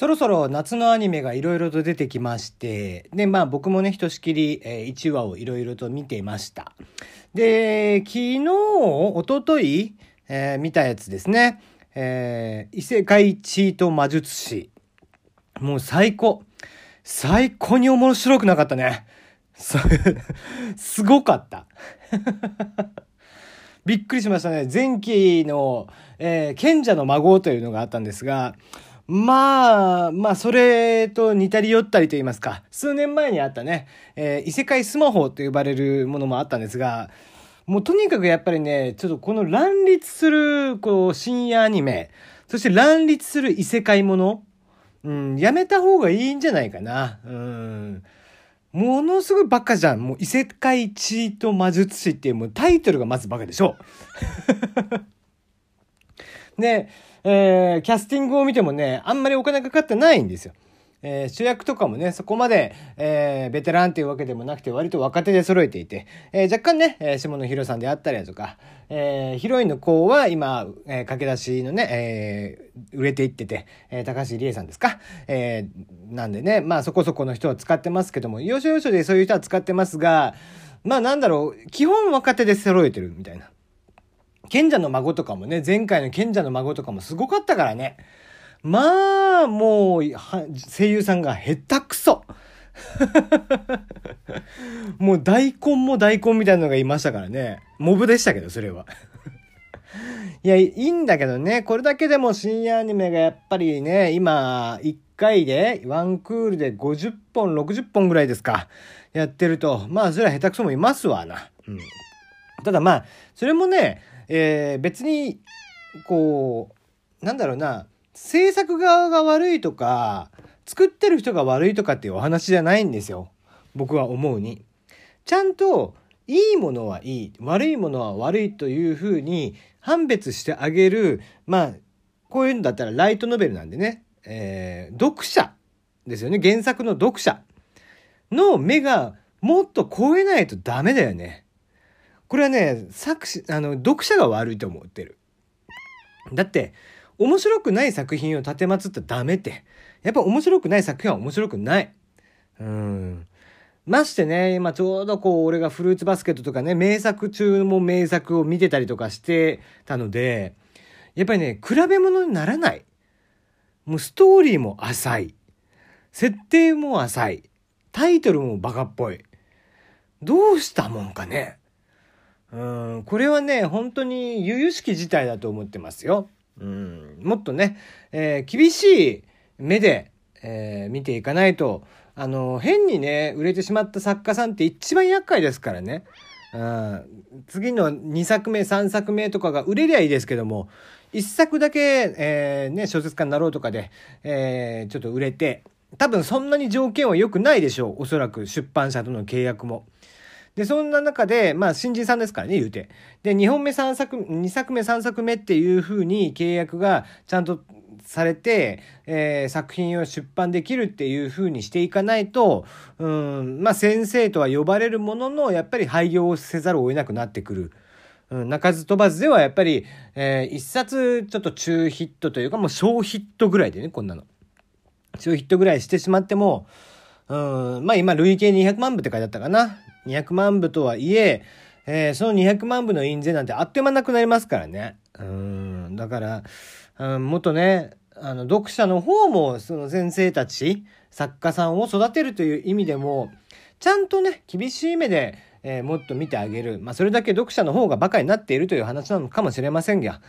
そろそろ夏のアニメがいろいろと出てきまして、で、まあ僕もね、ひとしきり、えー、1話をいろいろと見ていました。で、昨日、おととい、えー、見たやつですね。えー、異世界チート魔術師。もう最高。最高に面白くなかったね。すごかった。びっくりしましたね。前期の、えー、賢者の孫というのがあったんですが、まあ、まあ、それと似たり寄ったりと言いますか、数年前にあったね、えー、異世界スマホと呼ばれるものもあったんですが、もうとにかくやっぱりね、ちょっとこの乱立する、こう、深夜アニメ、そして乱立する異世界もの、うん、やめた方がいいんじゃないかな。うん。ものすごいバカじゃん。もう異世界チート魔術師っていうもうタイトルがまずバカでしょ。で、えー、キャスティングを見てもね、あんまりお金かかってないんですよ。えー、主役とかもね、そこまで、えー、ベテランっていうわけでもなくて、割と若手で揃えていて、えー、若干ね、えー、下野紘さんであったりだとか、えー、ヒロインの子は今、えー、駆け出しのね、えー、売れていってて、えー、高橋理恵さんですか、えー、なんでね、まあそこそこの人を使ってますけども、要所要所でそういう人は使ってますが、まあなんだろう、基本若手で揃えてるみたいな。賢者の孫とかもね、前回の賢者の孫とかもすごかったからね。まあ、もう、声優さんが下手くそ。もう大根も大根みたいなのがいましたからね。モブでしたけど、それは。いや、いいんだけどね、これだけでも深夜アニメがやっぱりね、今、1回で、ワンクールで50本、60本ぐらいですか、やってると、まあ、それは下手くそもいますわな。うん。ただまあ、それもね、えー、別に、こう、なんだろうな、制作側が悪いとか、作ってる人が悪いとかっていうお話じゃないんですよ。僕は思うに。ちゃんと、いいものはいい、悪いものは悪いというふうに判別してあげる、まあ、こういうのだったらライトノベルなんでね、えー、読者ですよね。原作の読者の目がもっと超えないとダメだよね。これはね、作詞、あの、読者が悪いと思ってる。だって、面白くない作品を立てまつったらダメって。やっぱ面白くない作品は面白くない。うん。ましてね、今ちょうどこう、俺がフルーツバスケットとかね、名作中も名作を見てたりとかしてたので、やっぱりね、比べ物にならない。もうストーリーも浅い。設定も浅い。タイトルもバカっぽい。どうしたもんかね。うんこれはね本当に由々しき事態だと思ってますよ。うんもっとね、えー、厳しい目で、えー、見ていかないとあの変にね売れてしまった作家さんって一番厄介ですからね。うん、次の2作目3作目とかが売れりゃいいですけども1作だけ、えー、ね、小説家になろうとかで、えー、ちょっと売れて多分そんなに条件は良くないでしょうおそらく出版社との契約も。で、そんな中で、まあ、新人さんですからね、言うて。で、2本目3作、2作目3作目っていう風に契約がちゃんとされて、えー、作品を出版できるっていう風にしていかないと、うん、まあ、先生とは呼ばれるものの、やっぱり廃業をせざるを得なくなってくる。うん、鳴かず飛ばずではやっぱり、えー、一冊ちょっと中ヒットというかもう小ヒットぐらいでね、こんなの。中ヒットぐらいしてしまっても、うん、まあ今累計200万部って書いてあったかな。200万部とはいえ、えー、その200万部の印税なんてあっという間なくなりますからね。うん、だから、うん、もっとね、あの、読者の方も、その先生たち、作家さんを育てるという意味でも、ちゃんとね、厳しい目で、えー、もっと見てあげる。まあ、それだけ読者の方がバカになっているという話なのかもしれませんが、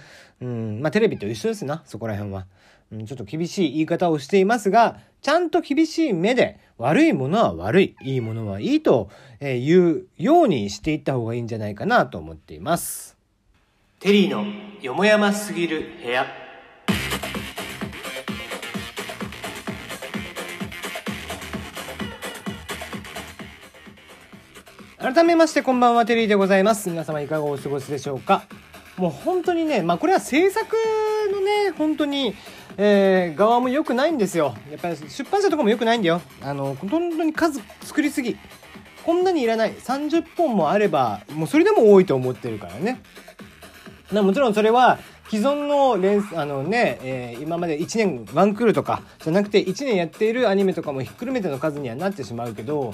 うん、まあ、テレビと一緒ですな、そこら辺は。うん、ちょっと厳しい言い方をしていますが、ちゃんと厳しい目で、悪いものは悪い、いいものはいいと言うようにしていった方がいいんじゃないかなと思っています。テリーのよもやますぎる部屋。改めましてこんばんは、テリーでございます。皆様いかがお過ごしでしょうかもう本当にね、まあこれは制作のね、本当に、えー、側も良くないんですよ。やっぱり出版社とかも良くないんだよ。あの、本当に数作りすぎ。こんなにいらない。30本もあれば、もうそれでも多いと思ってるからね。なもちろんそれは既存の連あのね、えー、今まで1年ワンクールとかじゃなくて1年やっているアニメとかもひっくるめての数にはなってしまうけど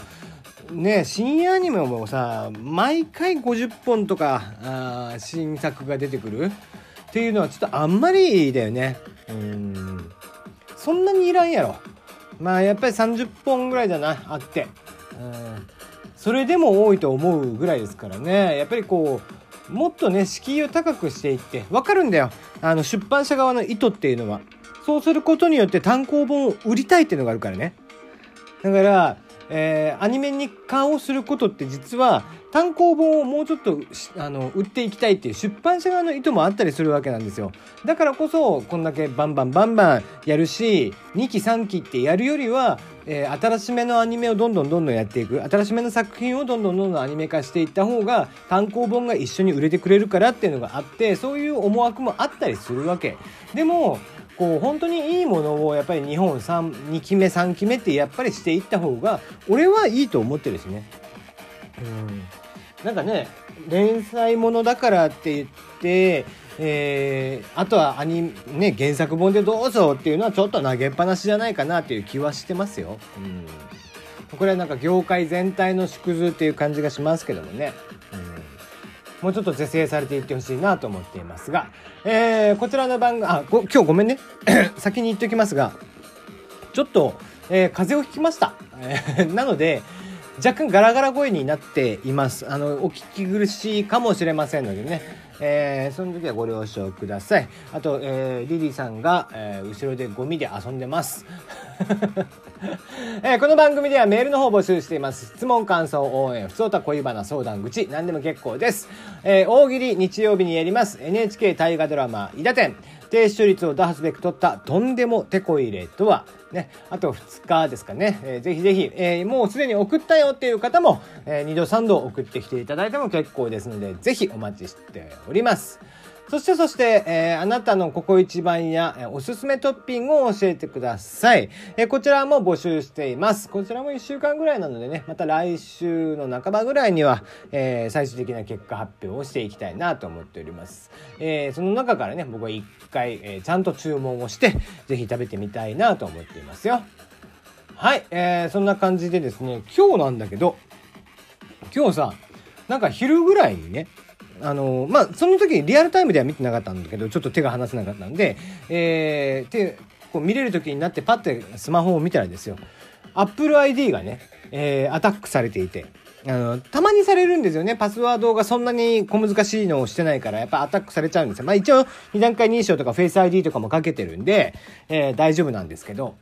ね深夜アニメもさ毎回50本とかあ新作が出てくるっていうのはちょっとあんまりだよね。うん。そんなにいらんやろ。まあやっぱり30本ぐらいだなあって。うん。それでも多いと思うぐらいですからね。やっぱりこうもっとね敷居を高くしていって分かるんだよ。あの出版社側の意図っていうのは。そうすることによって単行本を売りたいっていうのがあるからね。だからえー、アニメに化をすることって実は単行本をもうちょっとあの売っていきたいっていう出版社側の意図もあったりするわけなんですよ。だからこそこんだけバンバンバンバンやるし2期3期ってやるよりはえー、新しめのアニメをどんどんどんどんやっていく。新しめの作品をどんどんどんどんアニメ化していった方が単行本が一緒に売れてくれるからっていうのがあってそういう思惑もあったりするわけ。でもこう本当にいいものをやっぱり日本3 2期目3期目ってやっぱりしていった方が俺はいいと思ってるしね。うんなんかね連載ものだからって言ってえー、あとはアニね原作本でどうぞっていうのはちょっと投げっぱなしじゃないかなっていう気はしてますよ。うんこれはなんか業界全体の縮図っていう感じがしますけどもね。うんもうちょっと是正されていってほしいなと思っていますが、えー、こちらの番組、あ、今日ごめんね。先に言っておきますが、ちょっと、えー、風邪をひきました。なので、若干ガラガラ声になっています。あの、お聞き苦しいかもしれませんのでね。えー、その時はご了承ください。あと、えー、リリーさんが、えー、後ろでゴミで遊んでます。えー、この番組ではメールの方募集しています。質問、感想、応援、ふつおた恋バナ、相談口、何でも結構です。えー、大喜利日曜日にやります NHK 大河ドラマ、伊田店。低視聴率を打破すべく取ったとんでもテコ入れとは、ね、あと2日ですかね、えー、ぜひぜひ、えー、もうすでに送ったよっていう方も、えー、2度3度送ってきていただいても結構ですので、ぜひお待ちしております。そしてそして、えー、あなたのここ一番や、えー、おすすめトッピングを教えてください、えー、こちらも募集しています。こちらも1週間ぐらいなのでね、また来週の半ばぐらいには、え、最終的な結果発表をしていきたいなと思っております。え、その中からね、僕は1回、え、ちゃんと注文をして、ぜひ食べてみたいなと思っていますよ。はい、えー、そんな感じでですね、今日なんだけど、今日さ、なんか昼ぐらいにね、あのまあその時にリアルタイムでは見てなかったんだけどちょっと手が離せなかったんで、えー、手こう見れる時になってパッてスマホを見たらですよ。Apple ID がね、えー、アタックされていてあのたまにされるんですよね。パスワードがそんなに小難しいのをしてないからやっぱアタックされちゃうんですよ。まあ一応2段階認証とか Face ID とかもかけてるんで、えー、大丈夫なんですけど。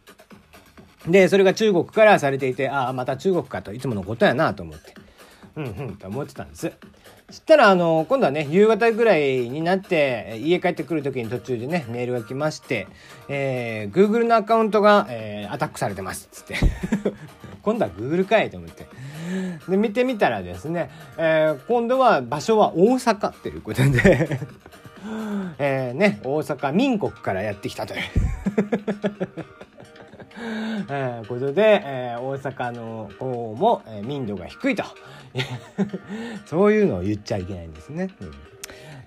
でそれが中国からされていてああまた中国かといつものことやなと思って。うんうんと思ってたんです。したら、あの、今度はね、夕方ぐらいになって、家帰ってくる時に途中でね、メールが来まして、え、Google のアカウントが、え、アタックされてます、つって。今度は Google かいと思って。で、見てみたらですね、え、今度は場所は大阪っていうことで え、ね、大阪民国からやってきたというえー、ことで、えー、大阪の方も、えー、民度が低いと そういうのを言っちゃいけないんですね。うん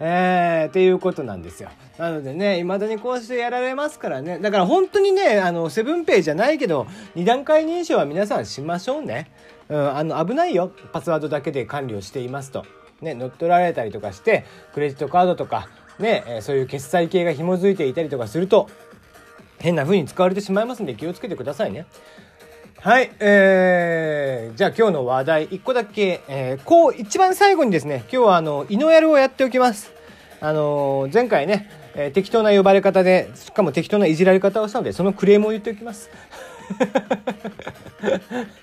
えー、っていうことなんですよ。なのでね、未だにこうしてやられますからね。だから本当にね、あの、セブンペイじゃないけど、二段階認証は皆さんしましょうね。うん、あの、危ないよ。パスワードだけで管理をしていますと。ね、乗っ取られたりとかして、クレジットカードとか、ね、そういう決済系が紐づいていたりとかすると、変な風に使われてしまいますんで気をつけてくださいね。はい、えー、じゃあ今日の話題1個だけ、えー、こう一番最後にですね今日はあのイノヤルをやっておきます。あのー、前回ね、えー、適当な呼ばれ方でしかも適当ないじられ方をしたのでそのクレームを言っておきます。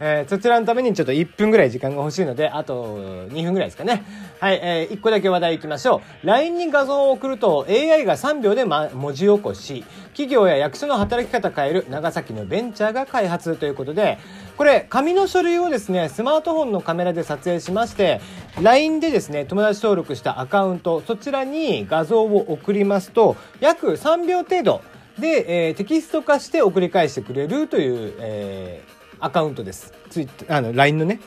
えー、そちらのためにちょっと1分ぐらい時間が欲しいので、あと2分ぐらいですかね。はい、えー、1個だけ話題いきましょう。LINE に画像を送ると AI が3秒で、ま、文字起こし、企業や役所の働き方変える長崎のベンチャーが開発ということで、これ、紙の書類をですね、スマートフォンのカメラで撮影しまして、LINE でですね、友達登録したアカウント、そちらに画像を送りますと、約3秒程度、で、えー、テキスト化して送り返してくれるという、えー、アカウントです。ツイッ、あの、LINE のね。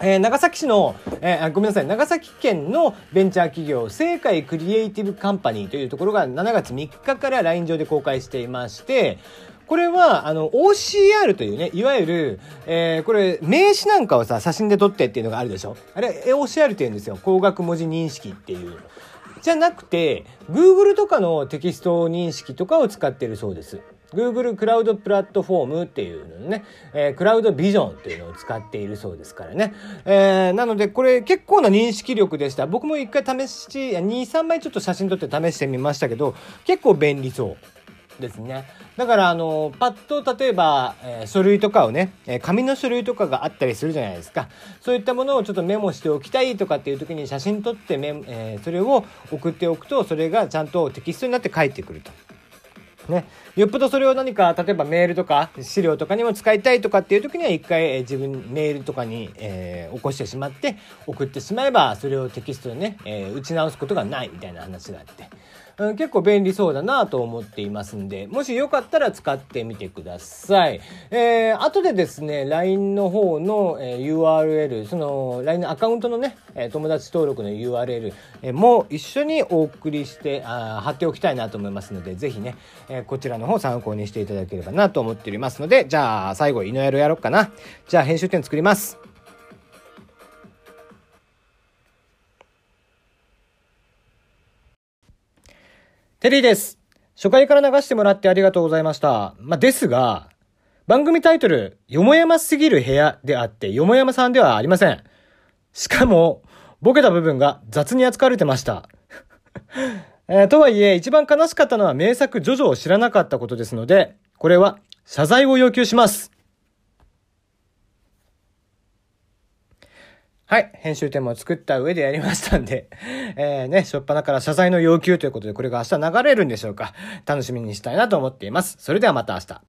えー、長崎市の、えー、ごめんなさい、長崎県のベンチャー企業、世界クリエイティブカンパニーというところが7月3日から LINE 上で公開していまして、これは、あの、OCR というね、いわゆる、えー、これ、名詞なんかをさ、写真で撮ってっていうのがあるでしょあれ、OCR って言うんですよ。光学文字認識っていう。じゃなくて、Google とかのテキスト認識とかを使ってるそうです。Google クラウドプラットフォームっていうのね、えー、クラウドビジョンっていうのを使っているそうですからね。えー、なのでこれ結構な認識力でした。僕も一回試し、2、3枚ちょっと写真撮って試してみましたけど、結構便利そう。ですね。だから、あの、パッと例えば、えー、書類とかをね、えー、紙の書類とかがあったりするじゃないですか。そういったものをちょっとメモしておきたいとかっていう時に写真撮ってメ、えー、それを送っておくと、それがちゃんとテキストになって返ってくると。ね。よっぽどそれを何か、例えばメールとか資料とかにも使いたいとかっていう時には一回、え、自分メールとかに、えー、起こしてしまって送ってしまえばそれをテキストでね、えー、打ち直すことがないみたいな話があって。うん、結構便利そうだなと思っていますんで、もしよかったら使ってみてください。えー、後でですね、LINE の方の、えー、URL、その LINE のアカウントのね、え友達登録の URL、えも一緒にお送りしてあ、貼っておきたいなと思いますので、ぜひね、え、こちらの方参考にしていただければなと思っておりますので、じゃあ最後、イノヤロやろうかな。じゃあ編集点作ります。テリーです。初回から流してもらってありがとうございました。まあ、ですが、番組タイトル、よもやますぎる部屋であって、よもやまさんではありません。しかも、ボケた部分が雑に扱われてました。えー、とはいえ、一番悲しかったのは名作ジョジョを知らなかったことですので、これは謝罪を要求します。はい。編集点も作った上でやりましたんで、えー、ね、しょっぱなから謝罪の要求ということで、これが明日流れるんでしょうか。楽しみにしたいなと思っています。それではまた明日。